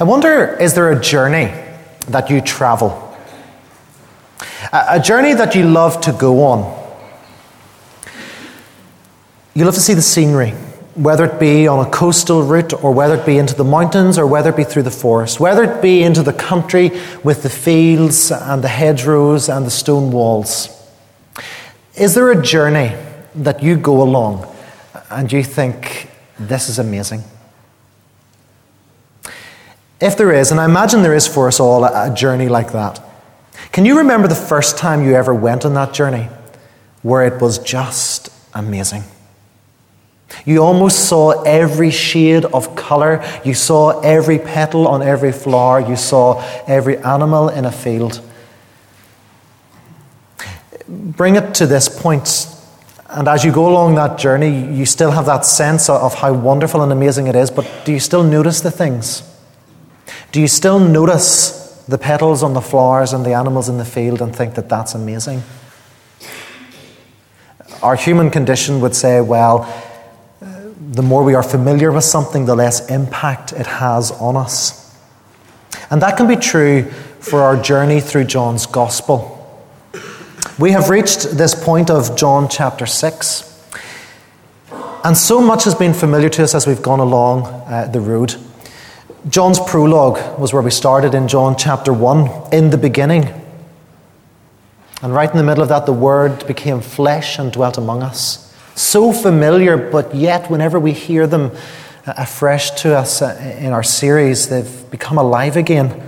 I wonder is there a journey that you travel? A journey that you love to go on? You love to see the scenery, whether it be on a coastal route or whether it be into the mountains or whether it be through the forest, whether it be into the country with the fields and the hedgerows and the stone walls. Is there a journey that you go along and you think, this is amazing? If there is, and I imagine there is for us all a journey like that, can you remember the first time you ever went on that journey where it was just amazing? You almost saw every shade of colour. You saw every petal on every flower. You saw every animal in a field. Bring it to this point, and as you go along that journey, you still have that sense of how wonderful and amazing it is, but do you still notice the things? Do you still notice the petals on the flowers and the animals in the field and think that that's amazing? Our human condition would say, well, the more we are familiar with something, the less impact it has on us. And that can be true for our journey through John's Gospel. We have reached this point of John chapter 6, and so much has been familiar to us as we've gone along uh, the road. John's prologue was where we started in John chapter 1, in the beginning. And right in the middle of that, the Word became flesh and dwelt among us. So familiar, but yet, whenever we hear them afresh to us uh, in our series, they've become alive again.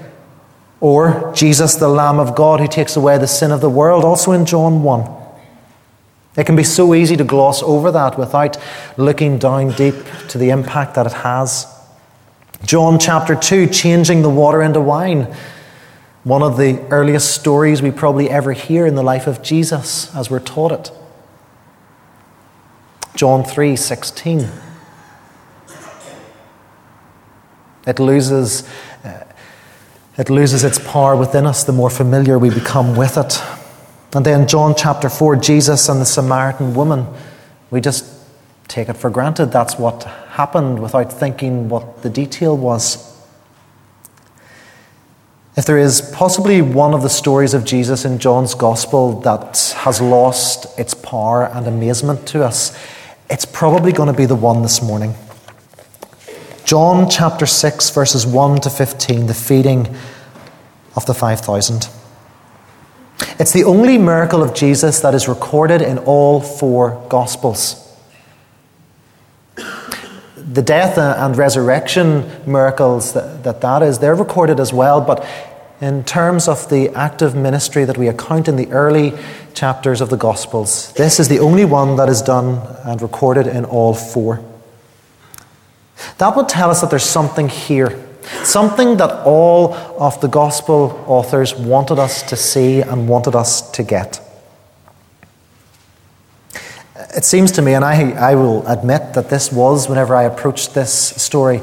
Or Jesus, the Lamb of God, who takes away the sin of the world, also in John 1. It can be so easy to gloss over that without looking down deep to the impact that it has. John chapter 2, changing the water into wine. One of the earliest stories we probably ever hear in the life of Jesus as we're taught it. John 3:16. It loses, uh, it loses its power within us the more familiar we become with it. And then John chapter 4, Jesus and the Samaritan woman. We just take it for granted that's what happened without thinking what the detail was. If there is possibly one of the stories of Jesus in John's Gospel that has lost its power and amazement to us, it's probably going to be the one this morning. John chapter 6, verses 1 to 15, the feeding of the 5,000. It's the only miracle of Jesus that is recorded in all four Gospels. The death and resurrection miracles that, that that is, they're recorded as well, but in terms of the active ministry that we account in the early chapters of the Gospels. This is the only one that is done and recorded in all four. That would tell us that there's something here, something that all of the Gospel authors wanted us to see and wanted us to get. It seems to me, and I, I will admit that this was, whenever I approached this story,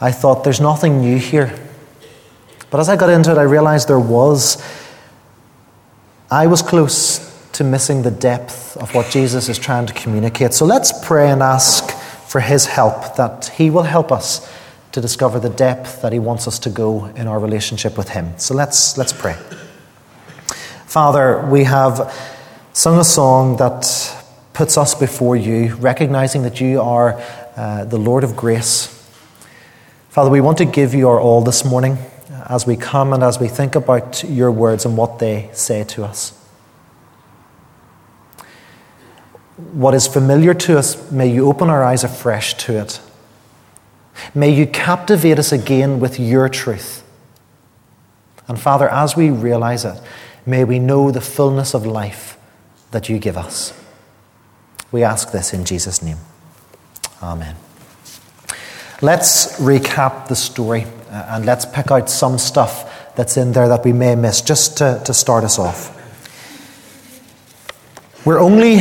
I thought there's nothing new here. But as I got into it, I realized there was. I was close to missing the depth of what Jesus is trying to communicate. So let's pray and ask for his help, that he will help us to discover the depth that he wants us to go in our relationship with him. So let's, let's pray. Father, we have sung a song that puts us before you, recognizing that you are uh, the Lord of grace. Father, we want to give you our all this morning as we come and as we think about your words and what they say to us. What is familiar to us, may you open our eyes afresh to it. May you captivate us again with your truth. And Father, as we realize it, may we know the fullness of life that you give us. We ask this in Jesus' name. Amen. Let's recap the story uh, and let's pick out some stuff that's in there that we may miss just to, to start us off. We're only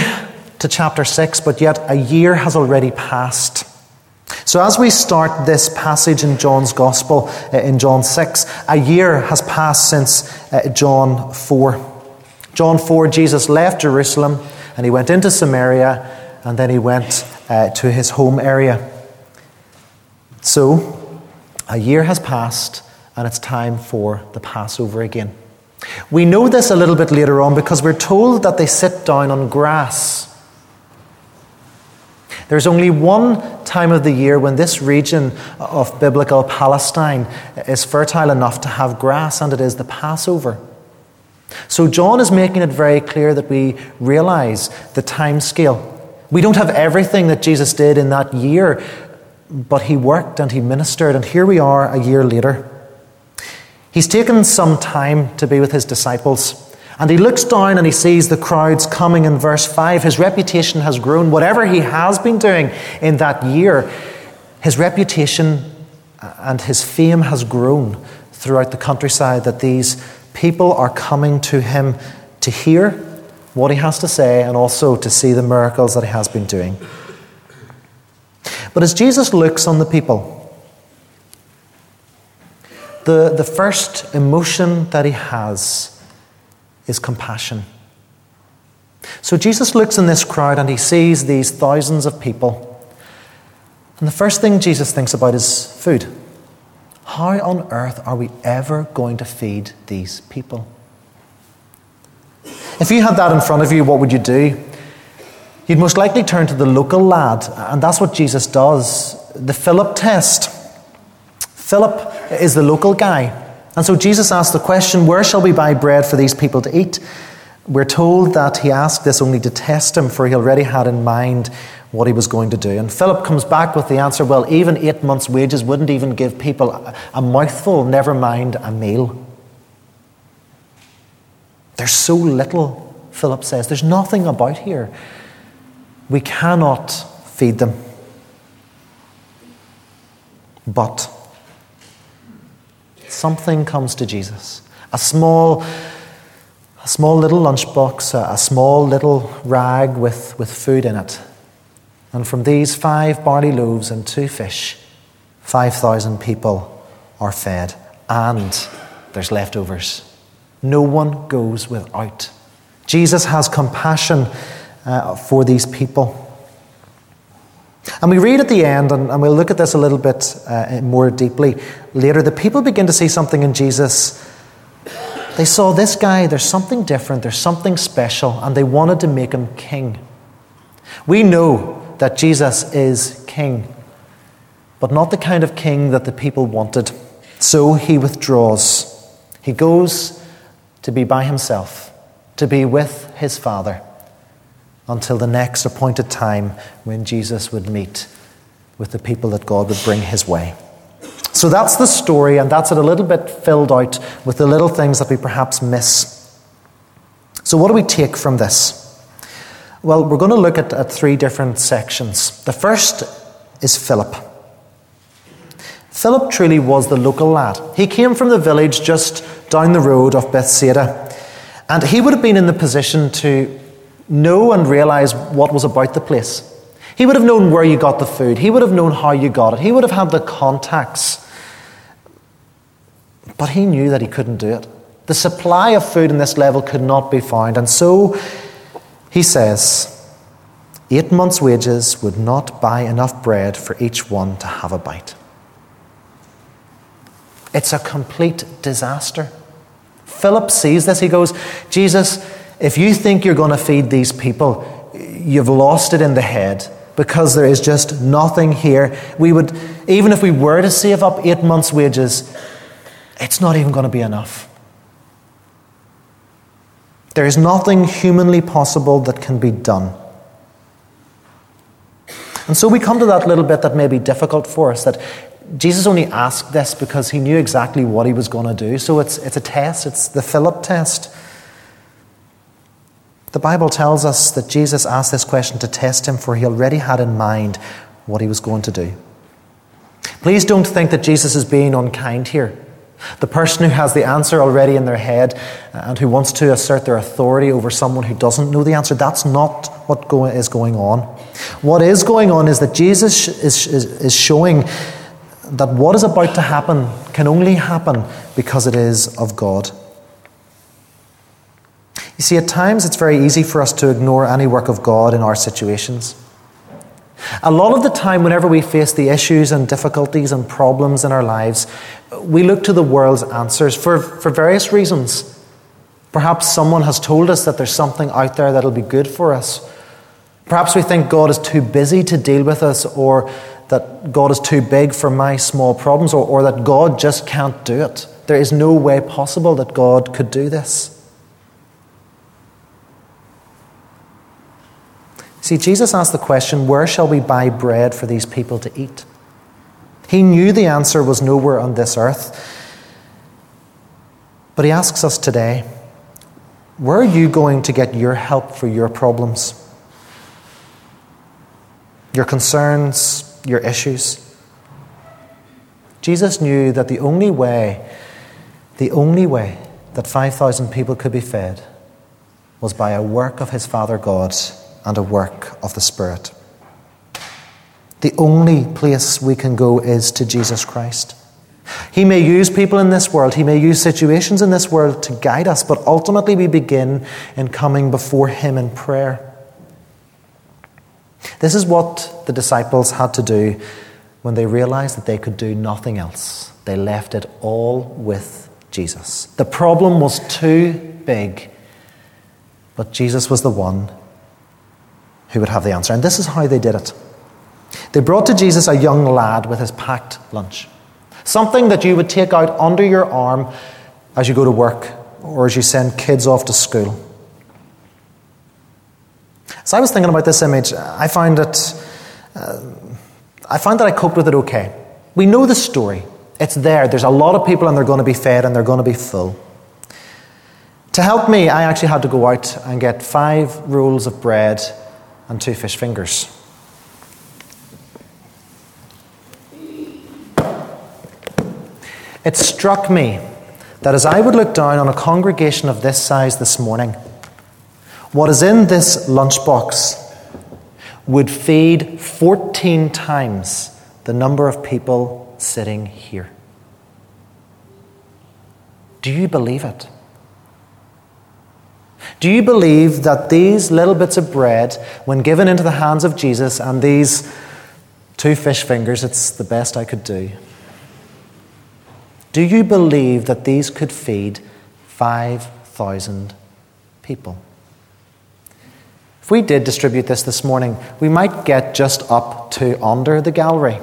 to chapter 6, but yet a year has already passed. So, as we start this passage in John's Gospel, uh, in John 6, a year has passed since uh, John 4. John 4, Jesus left Jerusalem and he went into Samaria and then he went uh, to his home area. So, A year has passed, and it's time for the Passover again. We know this a little bit later on because we're told that they sit down on grass. There's only one time of the year when this region of biblical Palestine is fertile enough to have grass, and it is the Passover. So John is making it very clear that we realize the time scale. We don't have everything that Jesus did in that year, but he worked and he ministered, and here we are a year later. He's taken some time to be with his disciples. And he looks down and he sees the crowds coming in verse 5. His reputation has grown. Whatever he has been doing in that year, his reputation and his fame has grown throughout the countryside that these people are coming to him to hear what he has to say and also to see the miracles that he has been doing. But as Jesus looks on the people, the, the first emotion that he has is compassion. So Jesus looks in this crowd and he sees these thousands of people. And the first thing Jesus thinks about is food. How on earth are we ever going to feed these people? If you had that in front of you, what would you do? You'd most likely turn to the local lad, and that's what Jesus does the Philip test. Philip is the local guy. And so Jesus asked the question, Where shall we buy bread for these people to eat? We're told that he asked this only to test him, for he already had in mind what he was going to do. And Philip comes back with the answer well, even eight months' wages wouldn't even give people a mouthful, never mind a meal. There's so little, Philip says. There's nothing about here. We cannot feed them. But something comes to Jesus. A small, a small little lunchbox, a, a small little rag with, with food in it. And from these five barley loaves and two fish, 5,000 people are fed. And there's leftovers. No one goes without. Jesus has compassion uh, for these people. And we read at the end, and, and we'll look at this a little bit uh, more deeply later. The people begin to see something in Jesus. They saw this guy, there's something different, there's something special, and they wanted to make him king. We know that Jesus is king, but not the kind of king that the people wanted. So he withdraws. He goes to be by himself, to be with his Father, until the next appointed time when Jesus would meet with the people that God would bring his way. So that's the story, and that's it a little bit filled out with the little things that we perhaps miss. So, what do we take from this? Well, we're going to look at, at three different sections. The first is Philip. Philip truly was the local lad. He came from the village just down the road of Bethsaida, and he would have been in the position to know and realize what was about the place. He would have known where you got the food, he would have known how you got it, he would have had the contacts. But he knew that he couldn't do it. The supply of food in this level could not be found, and so he says, Eight months' wages would not buy enough bread for each one to have a bite. It's a complete disaster. Philip sees this. He goes, Jesus, if you think you're going to feed these people, you've lost it in the head because there is just nothing here. We would, even if we were to save up eight months' wages, it's not even going to be enough. There is nothing humanly possible that can be done. And so we come to that little bit that may be difficult for us that Jesus only asked this because he knew exactly what he was going to do. So it's, it's a test, it's the Philip test. The Bible tells us that Jesus asked this question to test him, for he already had in mind what he was going to do. Please don't think that Jesus is being unkind here. The person who has the answer already in their head and who wants to assert their authority over someone who doesn't know the answer, that's not what is going on. What is going on is that Jesus is, is, is showing that what is about to happen can only happen because it is of God. You see, at times it's very easy for us to ignore any work of God in our situations. A lot of the time, whenever we face the issues and difficulties and problems in our lives, we look to the world's answers for, for various reasons. Perhaps someone has told us that there's something out there that'll be good for us. Perhaps we think God is too busy to deal with us, or that God is too big for my small problems, or, or that God just can't do it. There is no way possible that God could do this. See, Jesus asked the question where shall we buy bread for these people to eat? He knew the answer was nowhere on this earth. But he asks us today where are you going to get your help for your problems? Your concerns, your issues? Jesus knew that the only way, the only way that 5,000 people could be fed was by a work of his Father God and a work of the Spirit. The only place we can go is to Jesus Christ. He may use people in this world, He may use situations in this world to guide us, but ultimately we begin in coming before Him in prayer. This is what the disciples had to do when they realized that they could do nothing else. They left it all with Jesus. The problem was too big, but Jesus was the one who would have the answer. And this is how they did it. They brought to Jesus a young lad with his packed lunch. Something that you would take out under your arm as you go to work or as you send kids off to school. So I was thinking about this image. I find it, uh, I find that I coped with it okay. We know the story. It's there. There's a lot of people and they're going to be fed and they're going to be full. To help me, I actually had to go out and get five rolls of bread and two fish fingers. It struck me that as I would look down on a congregation of this size this morning, what is in this lunchbox would feed 14 times the number of people sitting here. Do you believe it? Do you believe that these little bits of bread, when given into the hands of Jesus, and these two fish fingers, it's the best I could do, do you believe that these could feed 5,000 people? If we did distribute this this morning, we might get just up to under the gallery.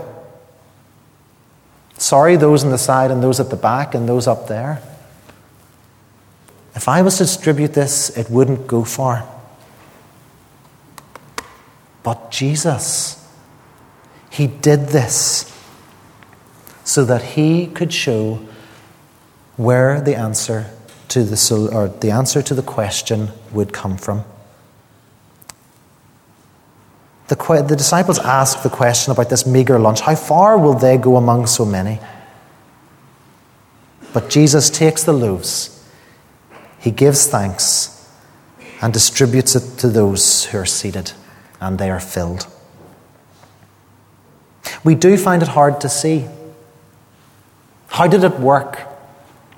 Sorry, those on the side and those at the back and those up there. If I was to distribute this, it wouldn't go far. But Jesus, He did this so that he could show where the answer to the, or the answer to the question would come from. The, the disciples ask the question about this meager lunch how far will they go among so many? But Jesus takes the loaves, he gives thanks, and distributes it to those who are seated, and they are filled. We do find it hard to see. How did it work?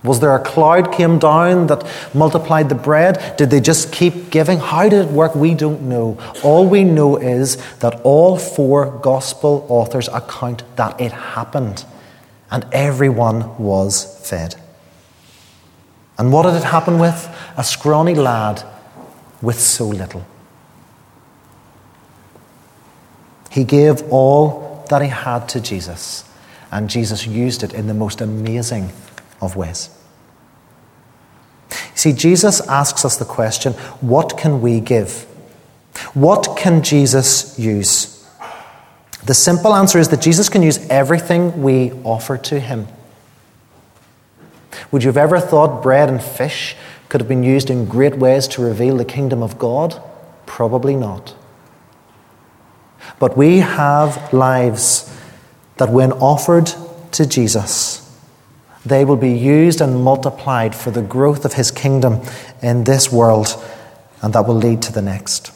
Was there a cloud came down that multiplied the bread? Did they just keep giving? How did it work? We don't know. All we know is that all four gospel authors account that it happened and everyone was fed. And what did it happen with? A scrawny lad with so little. He gave all that he had to Jesus and Jesus used it in the most amazing of ways. See, Jesus asks us the question what can we give? What can Jesus use? The simple answer is that Jesus can use everything we offer to him. Would you have ever thought bread and fish could have been used in great ways to reveal the kingdom of God? Probably not. But we have lives that when offered to Jesus, they will be used and multiplied for the growth of his kingdom in this world, and that will lead to the next.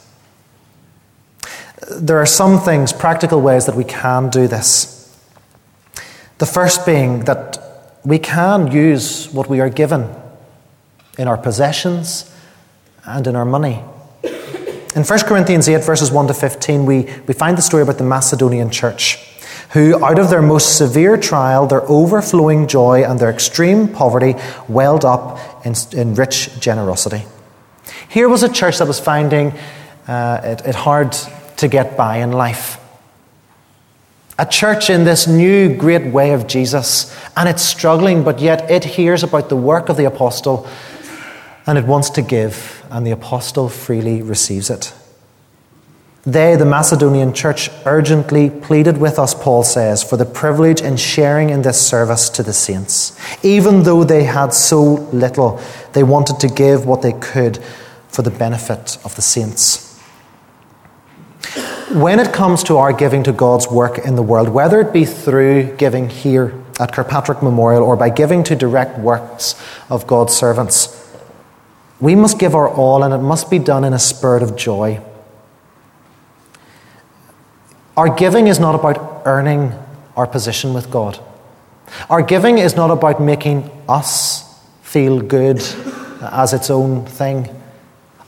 There are some things, practical ways that we can do this. The first being that we can use what we are given in our possessions and in our money. In 1 Corinthians 8, verses 1 to 15, we, we find the story about the Macedonian church, who, out of their most severe trial, their overflowing joy, and their extreme poverty, welled up in, in rich generosity. Here was a church that was finding uh, it, it hard to get by in life. A church in this new great way of Jesus, and it's struggling, but yet it hears about the work of the apostle and it wants to give, and the apostle freely receives it. They, the Macedonian church, urgently pleaded with us, Paul says, for the privilege in sharing in this service to the saints. Even though they had so little, they wanted to give what they could for the benefit of the saints. When it comes to our giving to God's work in the world, whether it be through giving here at Kirkpatrick Memorial or by giving to direct works of God's servants, we must give our all and it must be done in a spirit of joy. Our giving is not about earning our position with God. Our giving is not about making us feel good as its own thing.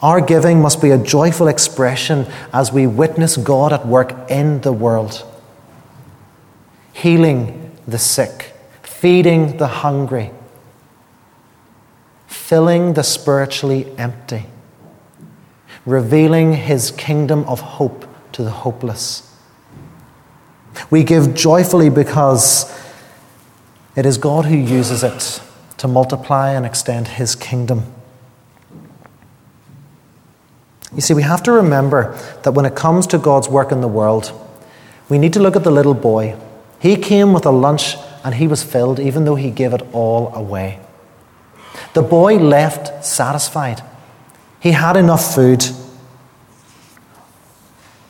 Our giving must be a joyful expression as we witness God at work in the world, healing the sick, feeding the hungry, filling the spiritually empty, revealing His kingdom of hope to the hopeless. We give joyfully because it is God who uses it to multiply and extend His kingdom. You see, we have to remember that when it comes to God's work in the world, we need to look at the little boy. He came with a lunch and he was filled, even though he gave it all away. The boy left satisfied. He had enough food.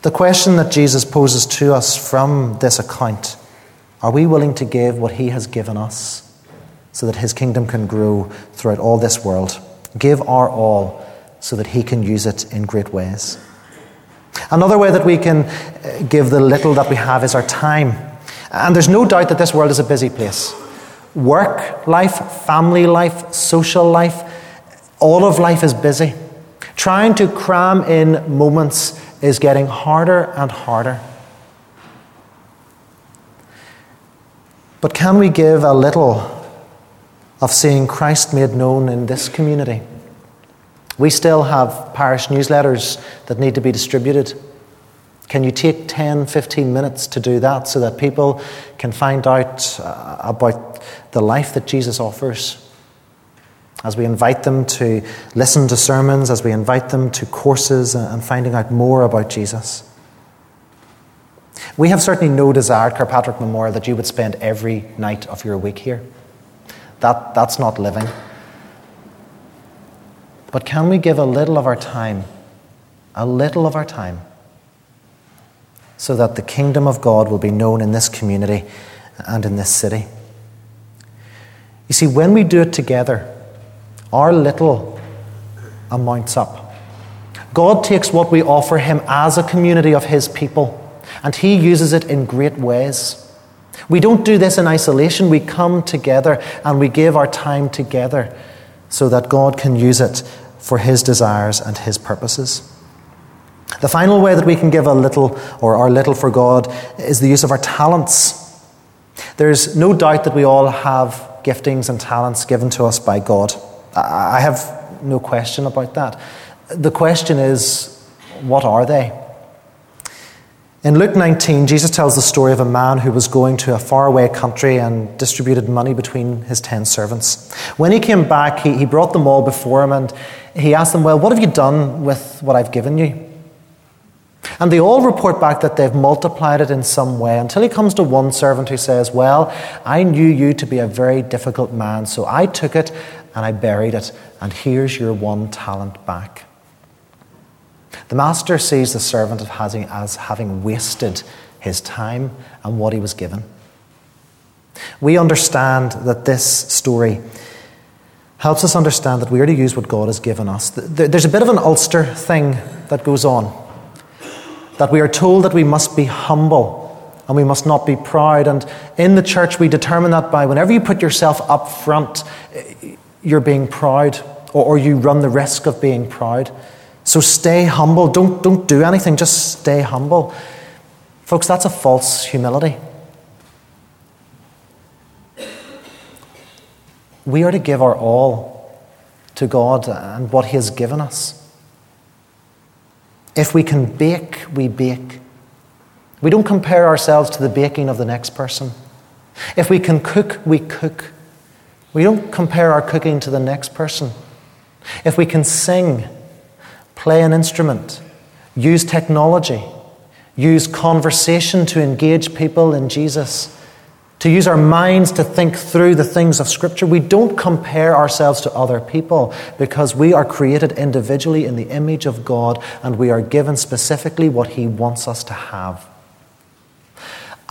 The question that Jesus poses to us from this account are we willing to give what he has given us so that his kingdom can grow throughout all this world? Give our all so that He can use it in great ways. Another way that we can uh, give the little that we have is our time. And there's no doubt that this world is a busy place. Work life, family life, social life, all of life is busy. Trying to cram in moments is getting harder and harder. But can we give a little of seeing Christ made known in this community? We still have parish newsletters that need to be distributed. Can you take 10, 15 minutes to do that so that people can find out uh, about the life that Jesus offers? As we invite them to listen to sermons, as we invite them to courses and finding out more about Jesus. We have certainly no desire at Kirkpatrick Memorial that you would spend every night of your week here. That, that's not living. But can we give a little of our time, a little of our time, so that the kingdom of God will be known in this community and in this city? You see, when we do it together, our little amounts up. God takes what we offer Him as a community of His people, and He uses it in great ways. We don't do this in isolation. We come together and we give our time together so that God can use it for His desires and His purposes. The final way that we can give a little or our little for God is the use of our talents. There's no doubt that we all have giftings and talents given to us by God. I have no question about that. The question is, what are they? In Luke 19, Jesus tells the story of a man who was going to a faraway country and distributed money between his ten servants. When he came back, he, he brought them all before him and he asked them, Well, what have you done with what I've given you? And they all report back that they've multiplied it in some way until he comes to one servant who says, Well, I knew you to be a very difficult man, so I took it and I buried it, and here's your one talent back. The master sees the servant as having wasted his time and what he was given. We understand that this story helps us understand that we are to use what God has given us. There's a bit of an Ulster thing that goes on. That we are told that we must be humble and we must not be proud. And in the church, we determine that by whenever you put yourself up front, eh, you're being proud or, you run the risk of being proud. So stay humble. Don't, don't do anything, just stay humble. Folks, that's a false humility. We are to give our all to God and what He has given us. If we can bake, we bake. We don't compare ourselves to the baking of the next person. If we can cook, we cook. We don't compare our cooking to the next person. If we can sing, play an instrument, use technology, use conversation to engage people in Jesus, to use our minds to think through the things of Scripture, we don't compare ourselves to other people because we are created individually in the image of God and we are given specifically what He wants us to have.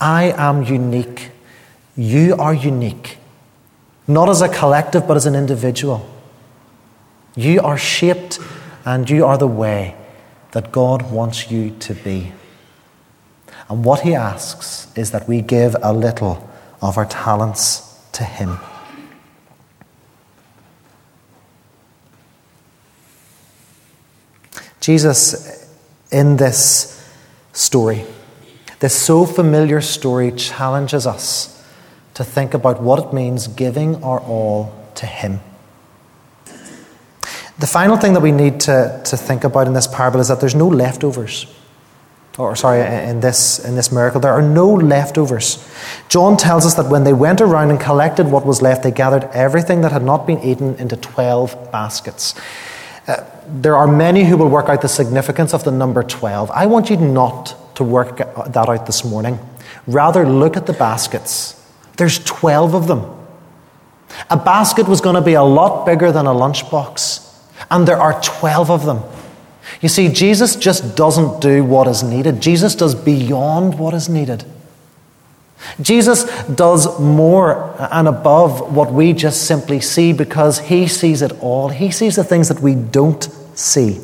I am unique. You are unique. Not as a collective, but as an individual. You are shaped and you are the way that God wants you to be. And what He asks is that we give a little of our talents to Him. Jesus, in this story, this so familiar story challenges us to think about what it means giving our all to Him. The final thing that we need to, to think about in this parable is that there's no leftovers. Or, sorry, in this, in this miracle, there are no leftovers. John tells us that when they went around and collected what was left, they gathered everything that had not been eaten into 12 baskets. Uh, there are many who will work out the significance of the number 12. I want you not to work that out this morning. Rather, look at the baskets. There's 12 of them. A basket was going to be a lot bigger than a lunchbox. And there are 12 of them. You see, Jesus just doesn't do what is needed, Jesus does beyond what is needed. Jesus does more and above what we just simply see because he sees it all. He sees the things that we don't see.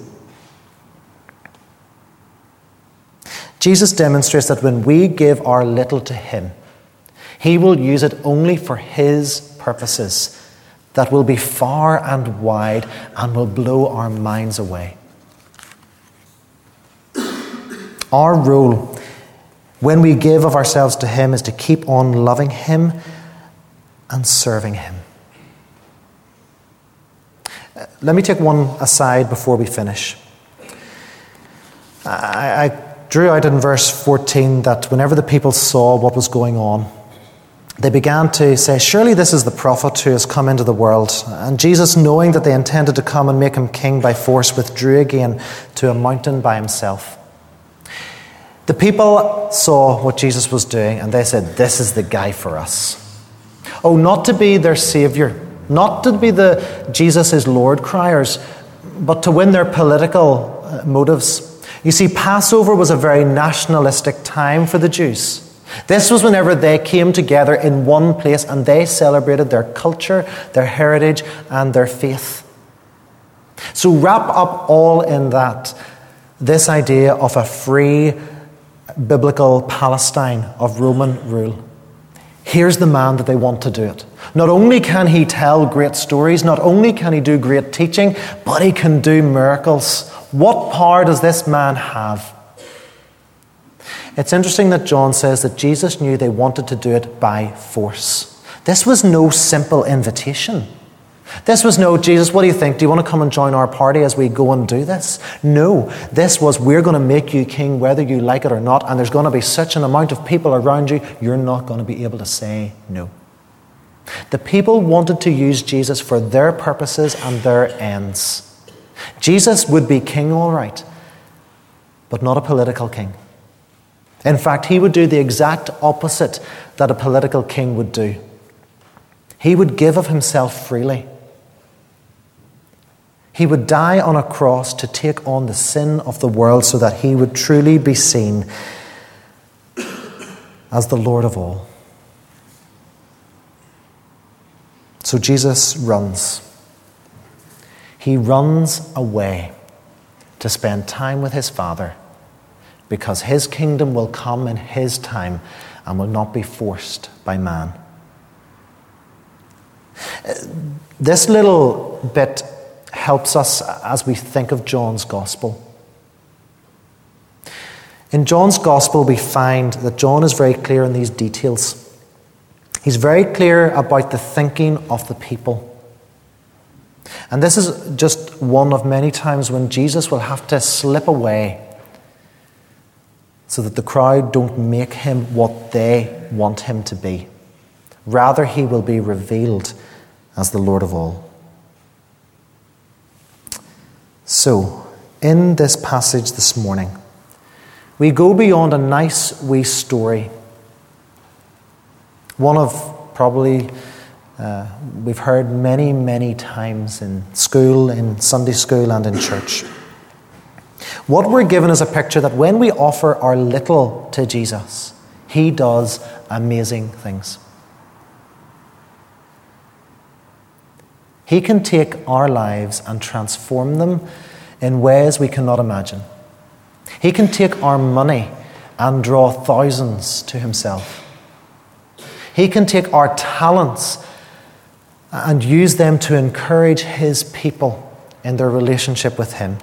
Jesus demonstrates that when we give our little to him, he will use it only for his purposes that will be far and wide and will blow our minds away. Our role when we give of ourselves to Him is to keep on loving Him and serving Him. Uh, let me take one aside before we finish. I, I drew out in verse 14 that whenever the people saw what was going on, they began to say, Surely this is the prophet who has come into the world. And Jesus, knowing that they intended to come and make him king by force, withdrew again to a mountain by himself. The people saw what Jesus was doing and they said, This is the guy for us. Oh, not to be their savior, not to be the Jesus is Lord criers, but to win their political uh, motives. You see, Passover was a very nationalistic time for the Jews. This was whenever they came together in one place and they celebrated their culture, their heritage, and their faith. So, wrap up all in that this idea of a free biblical Palestine of Roman rule. Here's the man that they want to do it. Not only can he tell great stories, not only can he do great teaching, but he can do miracles. What power does this man have? It's interesting that John says that Jesus knew they wanted to do it by force. This was no simple invitation. This was no, Jesus, what do you think? Do you want to come and join our party as we go and do this? No. This was, we're going to make you king whether you like it or not, and there's going to be such an amount of people around you, you're not going to be able to say no. The people wanted to use Jesus for their purposes and their ends. Jesus would be king, all right, but not a political king. In fact, he would do the exact opposite that a political king would do. He would give of himself freely. He would die on a cross to take on the sin of the world so that he would truly be seen as the Lord of all. So Jesus runs. He runs away to spend time with his Father because his kingdom will come in his time and will not be forced by man. Uh, this little bit helps us as we think of John's gospel. In John's gospel, we find that John is very clear in these details. He's very clear about the thinking of the people. And this is just one of many times when Jesus will have to slip away so that the crowd don't make him what they want him to be. Rather, he will be revealed as the Lord of all. So, in this passage this morning, we go beyond a nice wee story. One of probably uh, we've heard many, many times in school, in Sunday school, and in church. What we're given is a picture that when we offer our little to Jesus, He does amazing things. He can take our lives and transform them in ways we cannot imagine. He can take our money and draw thousands to Himself. He can take our talents and use them to encourage His people in their relationship with Him.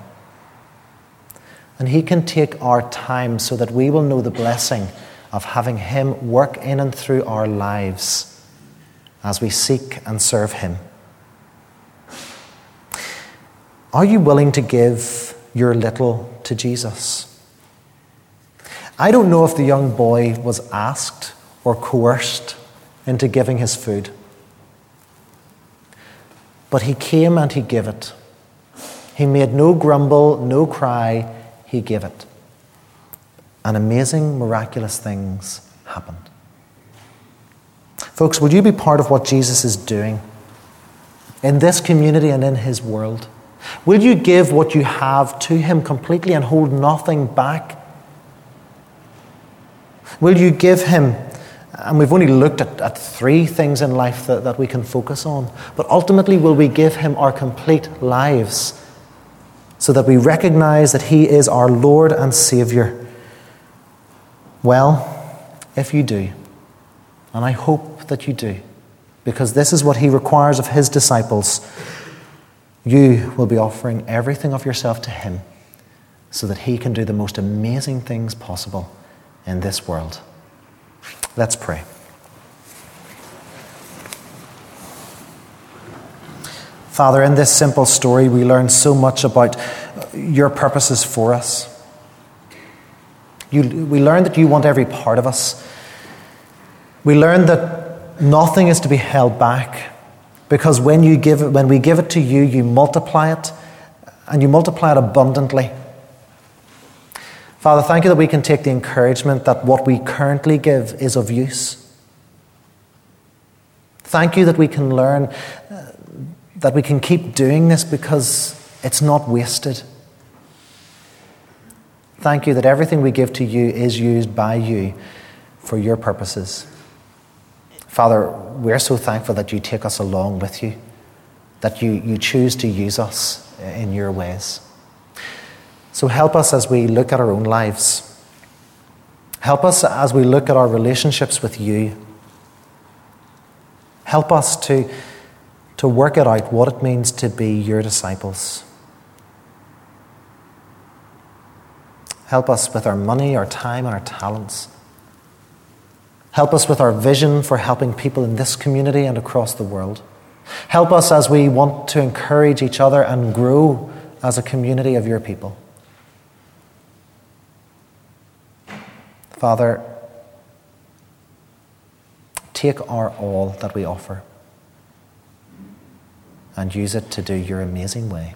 And He can take our time so that we will know the blessing of having Him work in and through our lives as we seek and serve Him. Are you willing to give your little to Jesus? I don't know if the young boy was asked or coerced into giving his food, but he came and he gave it. He made no grumble, no cry, he gave it. And amazing, miraculous things happened. Folks, would you be part of what Jesus is doing in this community and in his world? Will you give what you have to him completely and hold nothing back? Will you give him, and we've only looked at, at three things in life that, that we can focus on, but ultimately, will we give him our complete lives? So that we recognize that He is our Lord and Savior? Well, if you do, and I hope that you do, because this is what He requires of His disciples, you will be offering everything of yourself to Him so that He can do the most amazing things possible in this world. Let's pray. Father, in this simple story, we learn so much about your purposes for us. You, we learn that you want every part of us. We learn that nothing is to be held back because when, you give it, when we give it to you, you multiply it and you multiply it abundantly. Father, thank you that we can take the encouragement that what we currently give is of use. Thank you that we can learn that we can keep doing this because it's not wasted. Thank you that everything we give to you is used by you for your purposes. Father, we're so thankful that you take us along with you, that you, you choose to use us in your ways. So help us as we look at our own lives. Help us as we look at our relationships with you. Help us to to work it out what it means to be your disciples. Help us with our money, our time, and our talents. Help us with our vision for helping people in this community and across the world. Help us as we want to encourage each other and grow as a community of your people. Father, take our all that we offer and use it to do your amazing way.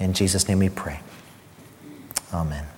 In Jesus' name we pray. Amen.